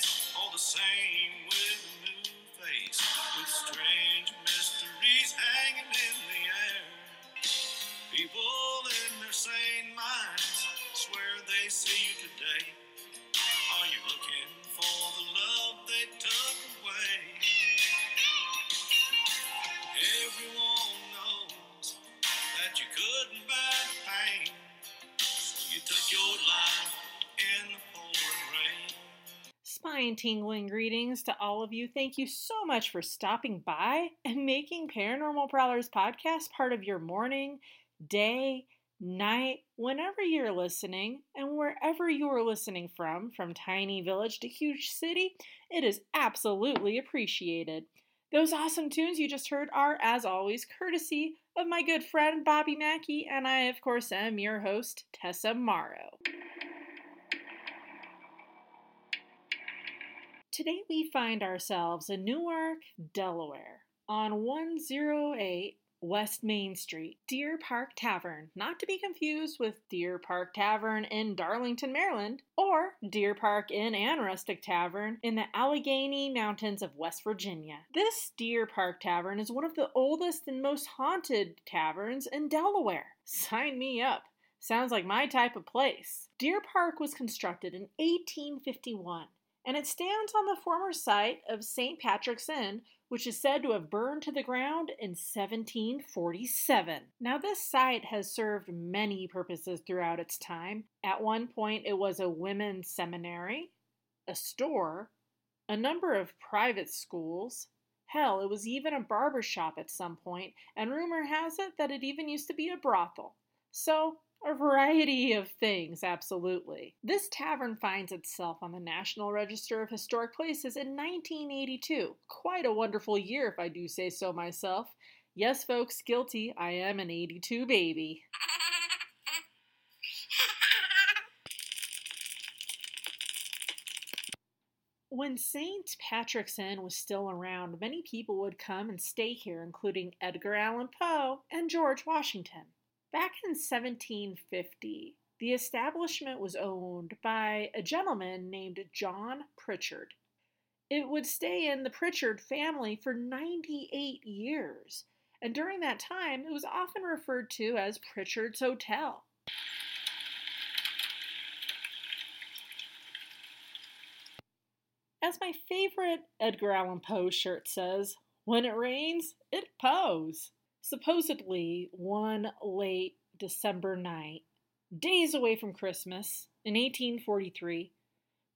place, all the same with a new face, with strange mysteries hanging in the air. People in their sane minds swear they see you today. Are you looking for the love they took away? Everyone knows that you couldn't bear the pain, so you took your life Spine tingling greetings to all of you. Thank you so much for stopping by and making Paranormal Prowlers podcast part of your morning, day, night, whenever you're listening, and wherever you are listening from, from tiny village to huge city, it is absolutely appreciated. Those awesome tunes you just heard are, as always, courtesy of my good friend Bobby Mackey, and I, of course, am your host, Tessa Morrow. Today we find ourselves in Newark, Delaware, on 108 West Main Street, Deer Park Tavern, not to be confused with Deer Park Tavern in Darlington, Maryland, or Deer Park Inn and Rustic Tavern in the Allegheny Mountains of West Virginia. This Deer Park Tavern is one of the oldest and most haunted taverns in Delaware. Sign me up. Sounds like my type of place. Deer Park was constructed in 1851 and it stands on the former site of St. Patrick's Inn, which is said to have burned to the ground in 1747. Now, this site has served many purposes throughout its time. At one point, it was a women's seminary, a store, a number of private schools. Hell, it was even a barber shop at some point, and rumor has it that it even used to be a brothel. So, a variety of things, absolutely. This tavern finds itself on the National Register of Historic Places in 1982. Quite a wonderful year, if I do say so myself. Yes, folks, guilty. I am an 82 baby. When St. Patrick's Inn was still around, many people would come and stay here, including Edgar Allan Poe and George Washington. Back in 1750, the establishment was owned by a gentleman named John Pritchard. It would stay in the Pritchard family for 98 years, and during that time, it was often referred to as Pritchard's Hotel. As my favorite Edgar Allan Poe shirt says, when it rains, it poes. Supposedly, one late December night, days away from Christmas, in 1843,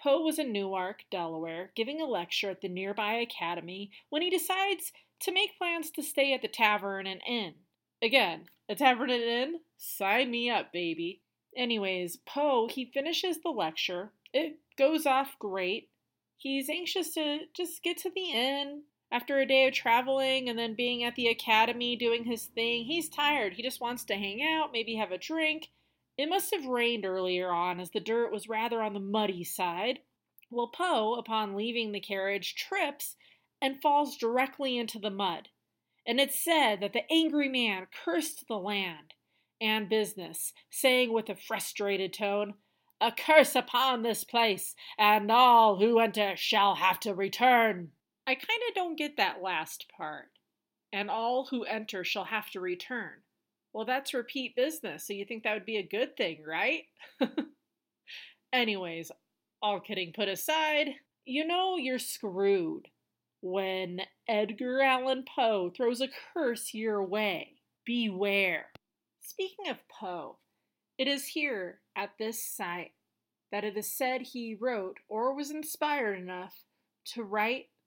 Poe was in Newark, Delaware, giving a lecture at the nearby academy when he decides to make plans to stay at the tavern and inn. Again, a tavern and inn? Sign me up, baby. Anyways, Poe, he finishes the lecture. It goes off great. He's anxious to just get to the inn, after a day of traveling and then being at the academy doing his thing, he's tired. He just wants to hang out, maybe have a drink. It must have rained earlier on, as the dirt was rather on the muddy side. Well, Poe, upon leaving the carriage, trips and falls directly into the mud. And it's said that the angry man cursed the land and business, saying with a frustrated tone, A curse upon this place, and all who enter shall have to return. I kind of don't get that last part. And all who enter shall have to return. Well, that's repeat business, so you think that would be a good thing, right? Anyways, all kidding put aside, you know you're screwed when Edgar Allan Poe throws a curse your way. Beware. Speaking of Poe, it is here at this site that it is said he wrote or was inspired enough to write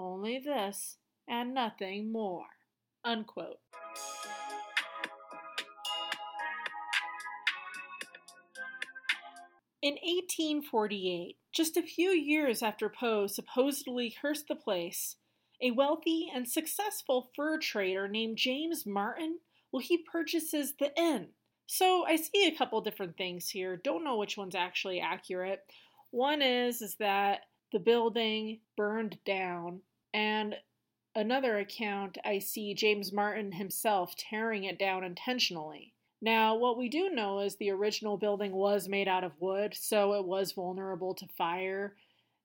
Only this and nothing more. Unquote. In 1848, Just a few years after Poe supposedly cursed the place, a wealthy and successful fur trader named James Martin, well, he purchases the inn. So I see a couple different things here. Don't know which one's actually accurate. One is is that the building burned down, and another account I see James Martin himself tearing it down intentionally. Now, what we do know is the original building was made out of wood, so it was vulnerable to fire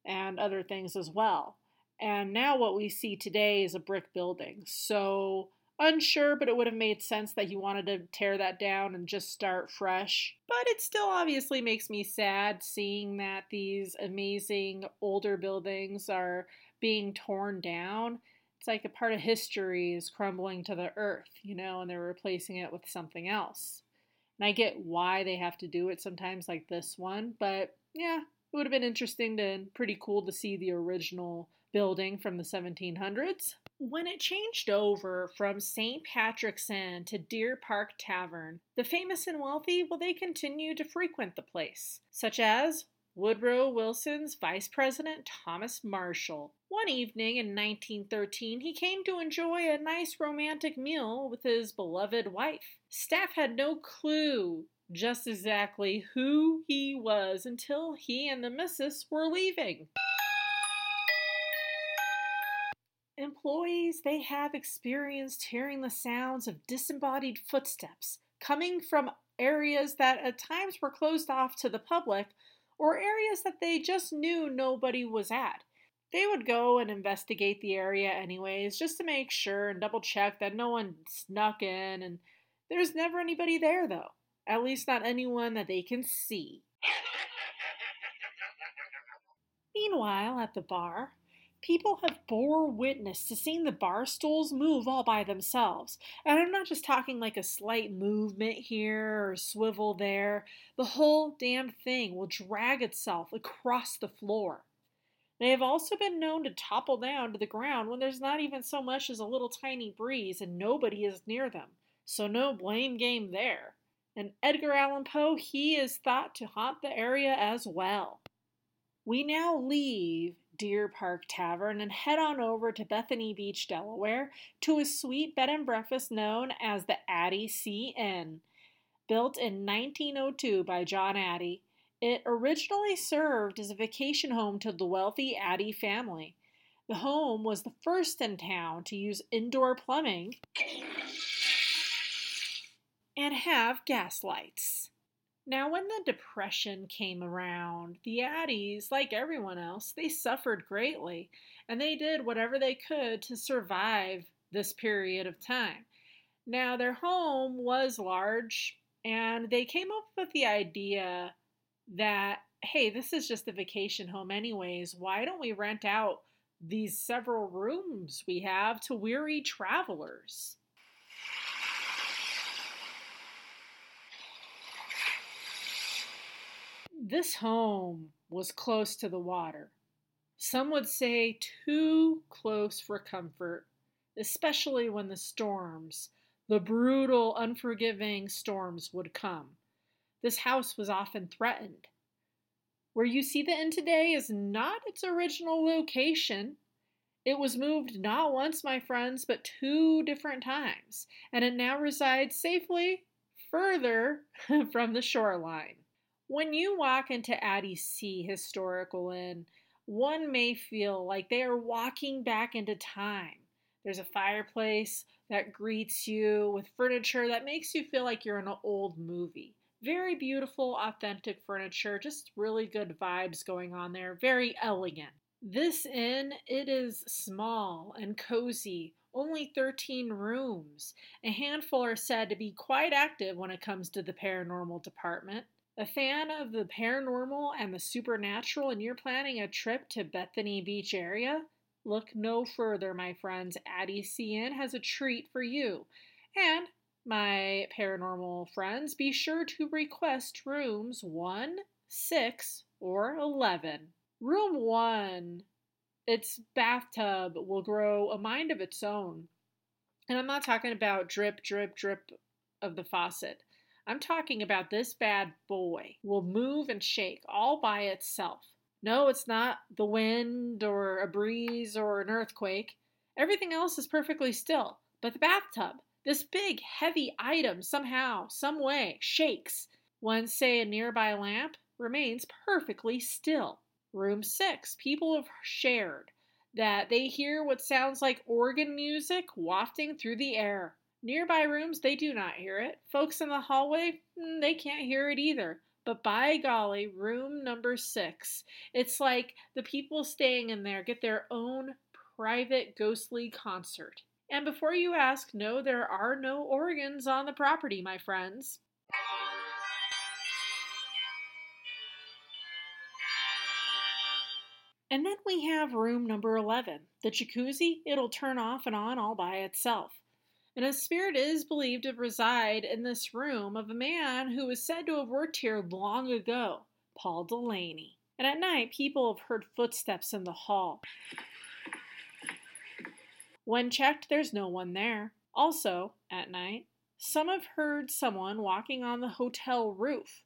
and other things as well. And now what we see today is a brick building. So unsure, but it would have made sense that he wanted to tear that down and just start fresh. But it still obviously makes me sad seeing that these amazing older buildings are being torn down. It's like a part of history is crumbling to the earth, you know, and they're replacing it with something else. And I get why they have to do it sometimes, like this one, but yeah, it would have been interesting and pretty cool to see the original building from the 1700s. When it changed over from St. Patrick's Inn to Deer Park Tavern, the famous and wealthy, well, they continued to frequent the place, such as Woodrow Wilson's Vice President Thomas Marshall. One evening in 1913, he came to enjoy a nice romantic meal with his beloved wife. Staff had no clue just exactly who he was until he and the missus were leaving. Employees, they have experienced hearing the sounds of disembodied footsteps coming from areas that at times were closed off to the public or areas that they just knew nobody was at. They would go and investigate the area anyways, just to make sure and double check that no one snuck in, and there's never anybody there though. At least not anyone that they can see. Meanwhile, at the bar, people have bore witness to seeing the bar stools move all by themselves. And I'm not just talking like a slight movement here or swivel there. The whole damn thing will drag itself across the floor. They have also been known to topple down to the ground when there's not even so much as a little tiny breeze and nobody is near them. So no blame game there. And Edgar Allan Poe, he is thought to haunt the area as well. We now leave Deer Park Tavern and head on over to Bethany Beach, Delaware, to a sweet bed and breakfast known as the Addy Sea Inn. Built in 1902 by John Addy, it originally served as a vacation home to the wealthy Addy family. The home was the first in town to use indoor plumbing and have gas lights. Now, when the Depression came around, the Addies, like everyone else, they suffered greatly, and they did whatever they could to survive this period of time. Now, their home was large, and they came up with the idea that, hey, this is just a vacation home, anyways. Why don't we rent out these several rooms we have to weary travelers? This home was close to the water. Some would say too close for comfort, especially when the storms, the brutal, unforgiving storms, would come. This house was often threatened. Where you see the inn today is not its original location. It was moved not once, my friends, but two different times, and it now resides safely further from the shoreline. When you walk into Addy Sea Historical Inn, one may feel like they are walking back into time. There's a fireplace that greets you with furniture that makes you feel like you're in an old movie. Very beautiful, authentic furniture, just really good vibes going on there, very elegant. This inn, it is small and cozy, only 13 rooms. A handful are said to be quite active when it comes to the paranormal department. A fan of the paranormal and the supernatural and you're planning a trip to Bethany Beach area? Look no further, my friends. Addy Sea Inn has a treat for you. And, my paranormal friends, be sure to request rooms 1, 6, or 11. Room 1, its bathtub will grow a mind of its own. And I'm not talking about drip, drip, drip of the faucet. I'm talking about this bad boy will move and shake all by itself. No, it's not the wind or a breeze or an earthquake. Everything else is perfectly still. But the bathtub, this big, heavy item, somehow, some way, shakes when, say, a nearby lamp remains perfectly still. Room 6, people have shared that they hear what sounds like organ music wafting through the air. Nearby rooms, they do not hear it. Folks in the hallway, mm, they can't hear it either. But by golly, room number six, it's like the people staying in there get their own private ghostly concert. And before you ask, no, there are no organs on the property, my friends. And then we have room number 11. The jacuzzi, it'll turn off and on all by itself and a spirit is believed to reside in this room of a man who is said to have worked here long ago, Paul Delaney. And at night, people have heard footsteps in the hall. When checked, there's no one there. Also, at night, some have heard someone walking on the hotel roof.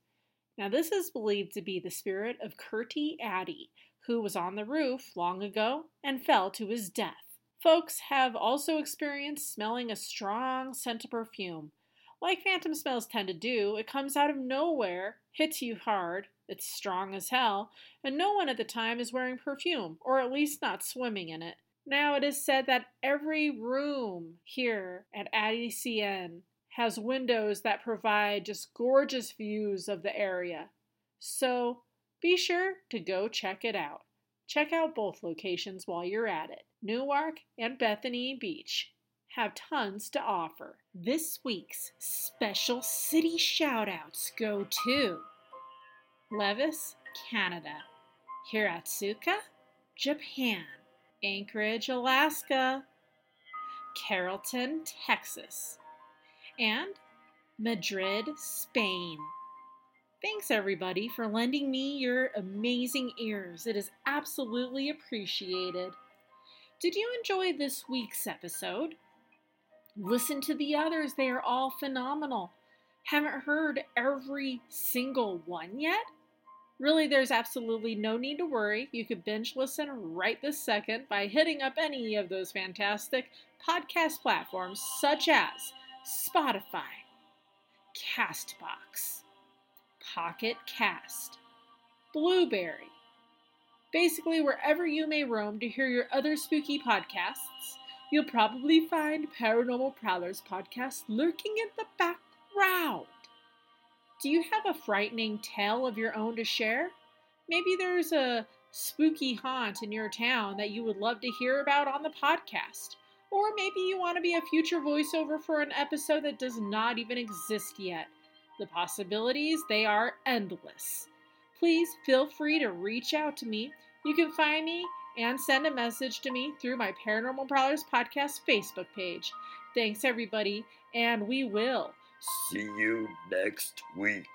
Now, this is believed to be the spirit of Curty Addy, who was on the roof long ago and fell to his death. Folks have also experienced smelling a strong scent of perfume. Like phantom smells tend to do, it comes out of nowhere, hits you hard, it's strong as hell, and no one at the time is wearing perfume, or at least not swimming in it. Now it is said that every room here at Addy Sea Inn has windows that provide just gorgeous views of the area. So be sure to go check it out. Check out both locations while you're at it. Newark and Bethany Beach have tons to offer. This week's special city shoutouts go to Levis, Canada, Hiratsuka, Japan, Anchorage, Alaska, Carrollton, Texas, and Madrid, Spain. Thanks, everybody, for lending me your amazing ears. It is absolutely appreciated. Did you enjoy this week's episode? Listen to the others, they are all phenomenal. Haven't heard every single one yet? Really, there's absolutely no need to worry. You could binge listen right this second by hitting up any of those fantastic podcast platforms such as Spotify, Castbox, Pocket Cast, Blubrry. Basically, wherever you may roam to hear your other spooky podcasts, you'll probably find Paranormal Prowlers podcast lurking in the background. Do you have a frightening tale of your own to share? Maybe there's a spooky haunt in your town that you would love to hear about on the podcast. Or maybe you want to be a future voiceover for an episode that does not even exist yet. The possibilities, they are endless please feel free to reach out to me. You can find me and send a message to me through my Paranormal Prowlers Podcast Facebook page. Thanks, everybody, and we will see you next week.